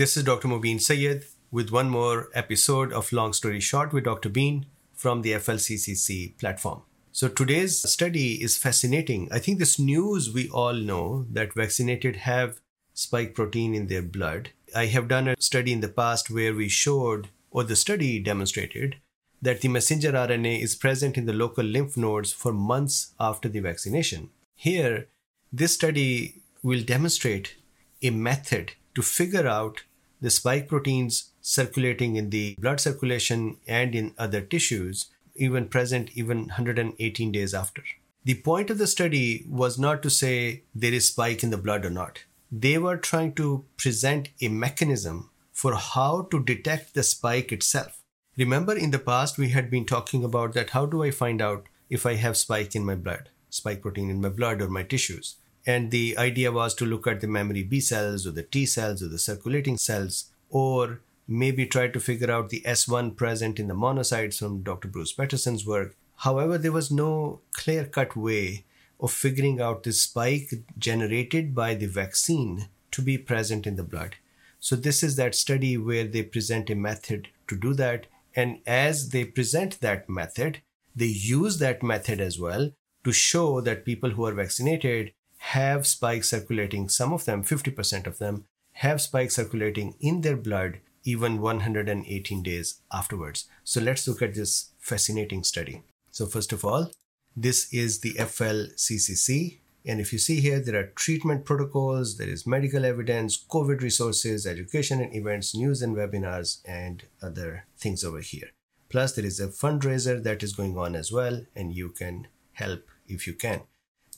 This is Dr. Mobeen Syed with one more episode of Long Story Short with Dr. Been from the FLCCC platform. So today's study is fascinating. I think this news we all know that vaccinated have spike protein in their blood. I have done a study in the past where we showed, or the study demonstrated, that the messenger RNA is present in the local lymph nodes for months after the vaccination. Here, this study will demonstrate a method to figure out the spike proteins circulating in the blood circulation and in other tissues even present even 118 days after. The point of the study was not to say there is spike in the blood or not. They were trying to present a mechanism for how to detect the spike itself. Remember in the past we had been talking about that how do I find out if I have spike in my blood, spike protein in my blood or my tissues? And the idea was to look at the memory B cells or the T cells or the circulating cells or maybe try to figure out the S1 present in the monocytes from Dr. Bruce Patterson's work. However, there was no clear cut way of figuring out the spike generated by the vaccine to be present in the blood. So, this is that study where they present a method to do that. And as they present that method, they use that method as well to show that people who are vaccinated have spikes circulating, some of them, 50% of them, have spikes circulating in their blood even 118 days afterwards. So let's look at this fascinating study. So, first of all, this is the FLCCC. And if you see here, there are treatment protocols, there is medical evidence, COVID resources, education and events, news and webinars, and other things over here. Plus, there is a fundraiser that is going on as well, and you can help if you can.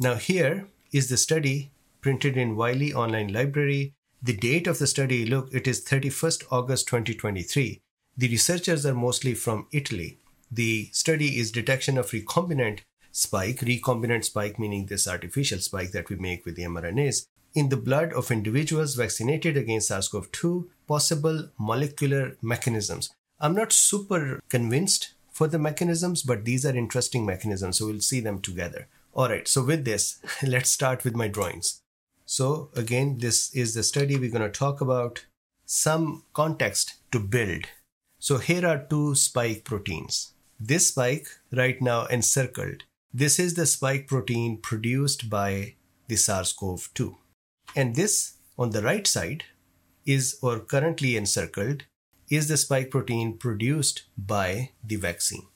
Now, here is the study printed in Wiley Online Library the date of the study, look, it is 31st August 2023. The researchers are mostly from Italy. The study is detection of recombinant spike, recombinant spike meaning this artificial spike that we make with the mRNAs, in the blood of individuals vaccinated against SARS CoV 2, possible molecular mechanisms. I'm not super convinced for the mechanisms, but these are interesting mechanisms, so we'll see them together. All right, so with this, let's start with my drawings. So, again, this is the study we're going to talk about some context to build. So, here are two spike proteins. This spike, right now encircled, this is the spike protein produced by the SARS CoV 2. And this on the right side is, or currently encircled, is the spike protein produced by the vaccine.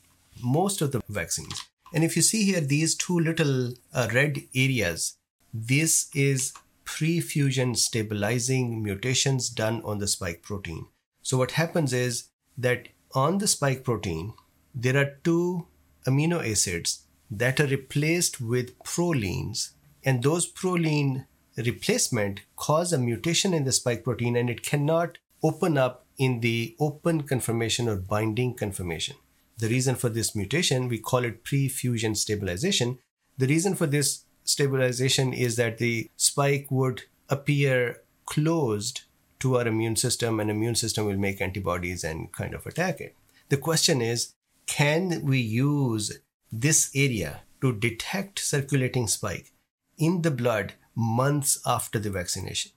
Most of the vaccines. And if you see here, these two little uh, red areas, this is pre-fusion stabilizing mutations done on the spike protein. So what happens is that on the spike protein, there are two amino acids that are replaced with prolines, and those proline replacement cause a mutation in the spike protein and it cannot open up in the open conformation or binding conformation. The reason for this mutation, we call it pre-fusion stabilization. The reason for this stabilization is that the spike would appear closed to our immune system and immune system will make antibodies and kind of attack it. The question is can we use this area to detect circulating spike in the blood months after the vaccination?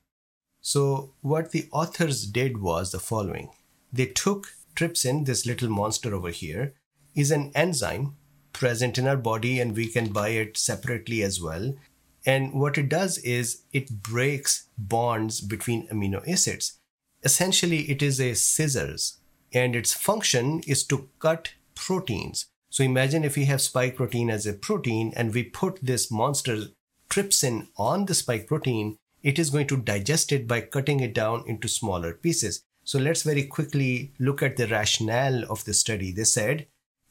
So what the authors did was the following. They took trypsin this little monster over here is an enzyme present in our body and we can buy it separately as well. And what it does is it breaks bonds between amino acids. Essentially, it is a scissors and its function is to cut proteins. So imagine if we have spike protein as a protein and we put this monster trypsin on the spike protein, it is going to digest it by cutting it down into smaller pieces. So let's very quickly look at the rationale of the study. They said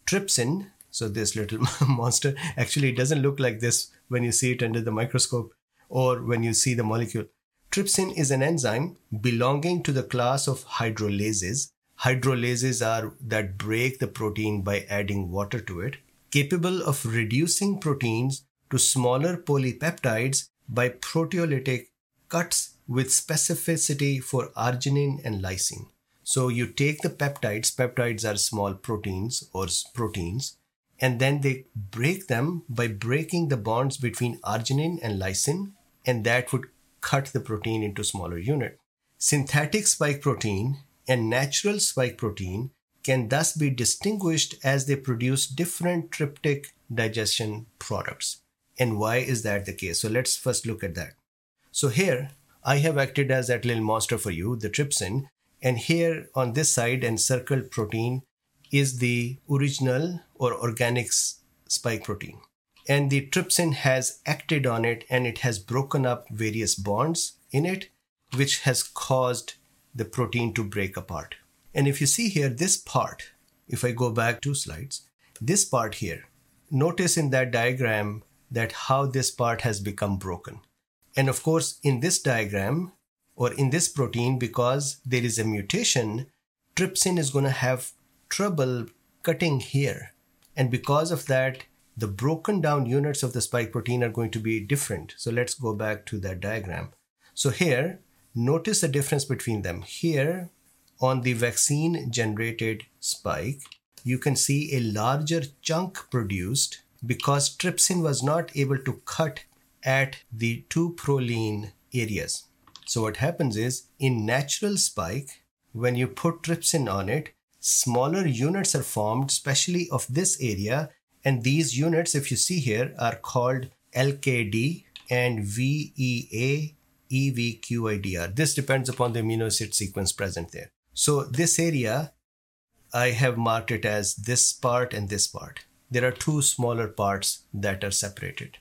trypsin so this little monster actually it doesn't look like this when you see it under the microscope or when you see the molecule. Trypsin is an enzyme belonging to the class of hydrolases. Hydrolases are that break the protein by adding water to it, capable of reducing proteins to smaller polypeptides by proteolytic cuts with specificity for arginine and lysine. So you take the peptides, peptides are small proteins or proteins, and then they break them by breaking the bonds between arginine and lysine and that would cut the protein into smaller unit Synthetic spike protein and natural spike protein can thus be distinguished as they produce different tryptic digestion products. And why is that the case? So let's first look at that. So here I have acted as that little monster for you, the trypsin, and here on this side and circled protein is the original or organic spike protein. And the trypsin has acted on it and it has broken up various bonds in it, which has caused the protein to break apart. And if you see here, this part, if I go back two slides, this part here, notice in that diagram that how this part has become broken. And of course, in this diagram or in this protein, because there is a mutation, trypsin is going to have trouble cutting here. And because of that, the broken down units of the spike protein are going to be different. So let's go back to that diagram. So here, notice the difference between them. Here, on the vaccine generated spike, you can see a larger chunk produced because trypsin was not able to cut at the two proline areas. So what happens is in natural spike, when you put trypsin on it, smaller units are formed, especially of this area. And these units, if you see here, are called LKD and VEA EVQIDR. This depends upon the amino acid sequence present there. So this area, I have marked it as this part and this part. There are two smaller parts that are separated.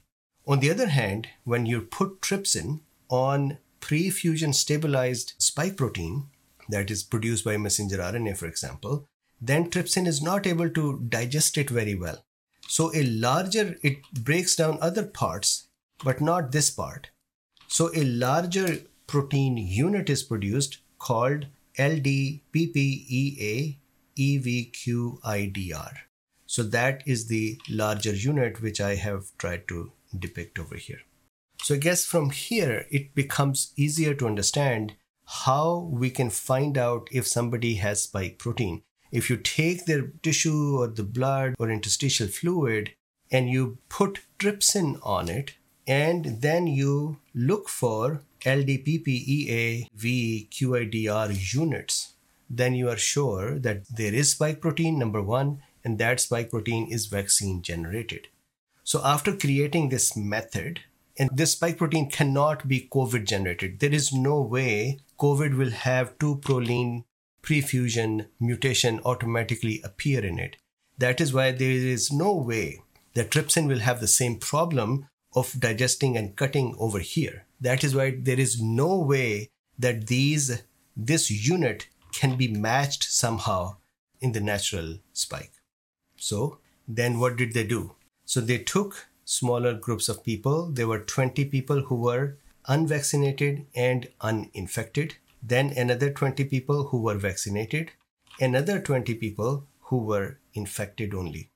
On the other hand, when you put trypsin on pre-fusion stabilized spike protein that is produced by messenger RNA, for example, then trypsin is not able to digest it very well. So a larger, it breaks down other parts, but not this part. So a larger protein unit is produced called LDPPEA EVQIDR. So that is the larger unit which I have tried to depict over here. So I guess from here it becomes easier to understand how we can find out if somebody has spike protein. If you take their tissue or the blood or interstitial fluid and you put trypsin on it, and then you look for LDPPEA VQIDR units, then you are sure that there is spike protein, number one, and that spike protein is vaccine generated. So after creating this method, and this spike protein cannot be COVID generated. There is no way COVID will have two proline prefusion mutation automatically appear in it. That is why there is no way that trypsin will have the same problem of digesting and cutting over here. That is why there is no way that these this unit can be matched somehow in the natural spike. So then what did they do? So they took smaller groups of people. There were 20 people who were unvaccinated and uninfected. Then another 20 people who were vaccinated. Another 20 people who were infected only.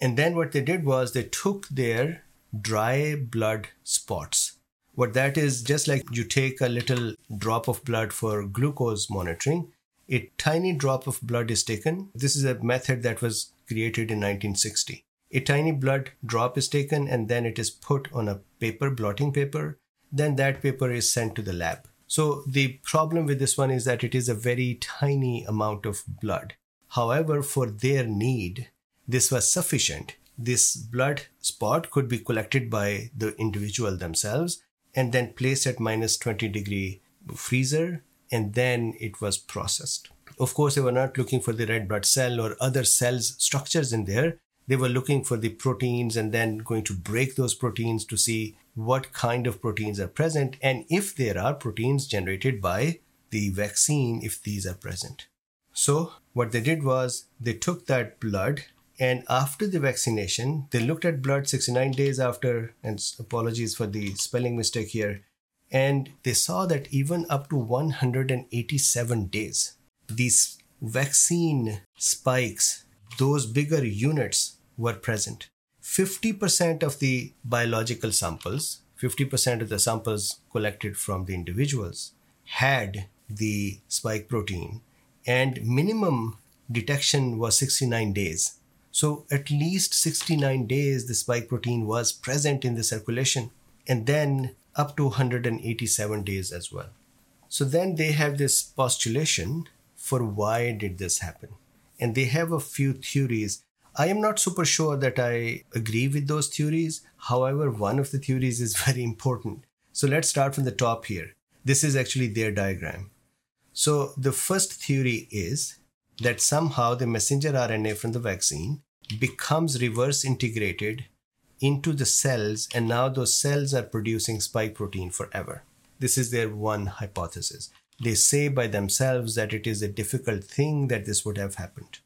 And then what they did was they took their dry blood spots. What that is, just like you take a little drop of blood for glucose monitoring, a tiny drop of blood is taken. This is a method that was created in 1960 a tiny blood drop is taken and then it is put on a paper, blotting paper. Then that paper is sent to the lab. So the problem with this one is that it is a very tiny amount of blood. However, for their need, this was sufficient. This blood spot could be collected by the individual themselves and then placed at minus 20 degree freezer and then it was processed. Of course, they were not looking for the red blood cell or other cells structures in there they were looking for the proteins and then going to break those proteins to see what kind of proteins are present and if there are proteins generated by the vaccine if these are present. So, what they did was they took that blood and after the vaccination, they looked at blood 69 days after, and apologies for the spelling mistake here, and they saw that even up to 187 days, these vaccine spikes those bigger units were present. 50% of the biological samples, 50% of the samples collected from the individuals had the spike protein and minimum detection was 69 days. So at least 69 days the spike protein was present in the circulation and then up to 187 days as well. So then they have this postulation for why did this happen. And they have a few theories. I am not super sure that I agree with those theories. However, one of the theories is very important. So let's start from the top here. This is actually their diagram. So the first theory is that somehow the messenger RNA from the vaccine becomes reverse integrated into the cells, and now those cells are producing spike protein forever. This is their one hypothesis. They say by themselves that it is a difficult thing that this would have happened.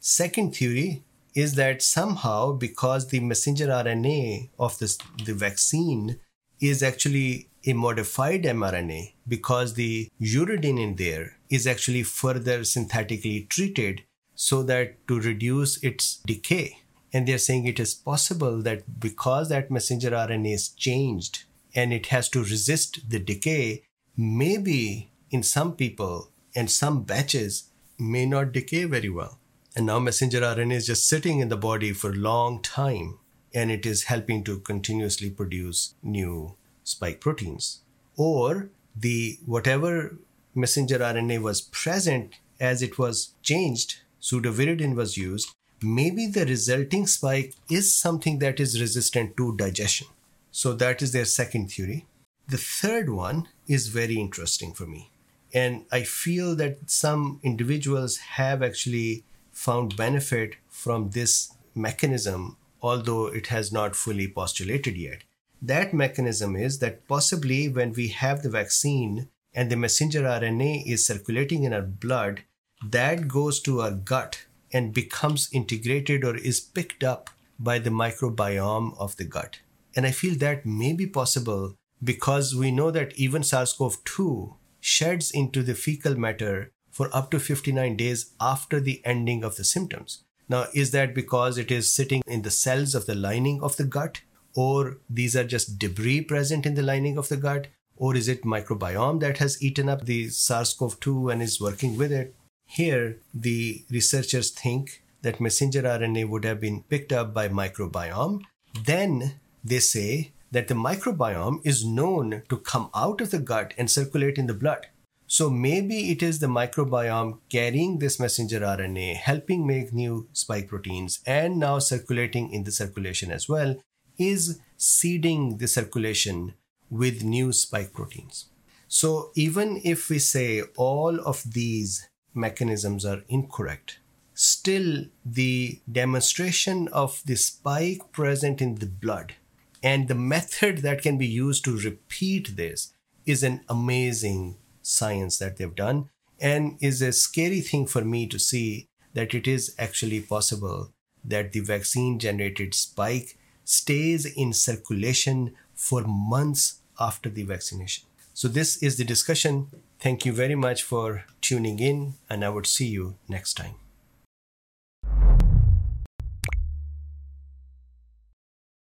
Second theory is that somehow, because the messenger RNA of this, the vaccine is actually a modified mRNA because the uridine in there is actually further synthetically treated so that to reduce its decay. And they're saying it is possible that because that messenger RNA is changed and it has to resist the decay, maybe in some people and some batches may not decay very well. And now messenger RNA is just sitting in the body for a long time and it is helping to continuously produce new spike proteins. Or the whatever messenger RNA was present as it was changed, pseudouridine was used, maybe the resulting spike is something that is resistant to digestion. So that is their second theory. The third one is very interesting for me. And I feel that some individuals have actually found benefit from this mechanism, although it has not fully postulated yet. That mechanism is that possibly when we have the vaccine and the messenger RNA is circulating in our blood, that goes to our gut and becomes integrated or is picked up by the microbiome of the gut. And I feel that may be possible because we know that even SARS CoV 2 sheds into the fecal matter for up to 59 days after the ending of the symptoms. Now, is that because it is sitting in the cells of the lining of the gut or these are just debris present in the lining of the gut, or is it microbiome that has eaten up the SARS CoV 2 and is working with it? Here, the researchers think that messenger RNA would have been picked up by microbiome. Then they say that the microbiome is known to come out of the gut and circulate in the blood. So maybe it is the microbiome carrying this messenger RNA, helping make new spike proteins, and now circulating in the circulation as well, is seeding the circulation with new spike proteins. So, even if we say all of these mechanisms are incorrect, still the demonstration of the spike present in the blood and the method that can be used to repeat this is an amazing science that they've done and is a scary thing for me to see that it is actually possible that the vaccine generated spike stays in circulation for months after the vaccination. So, this is the discussion. Thank you very much for tuning in, and I would see you next time.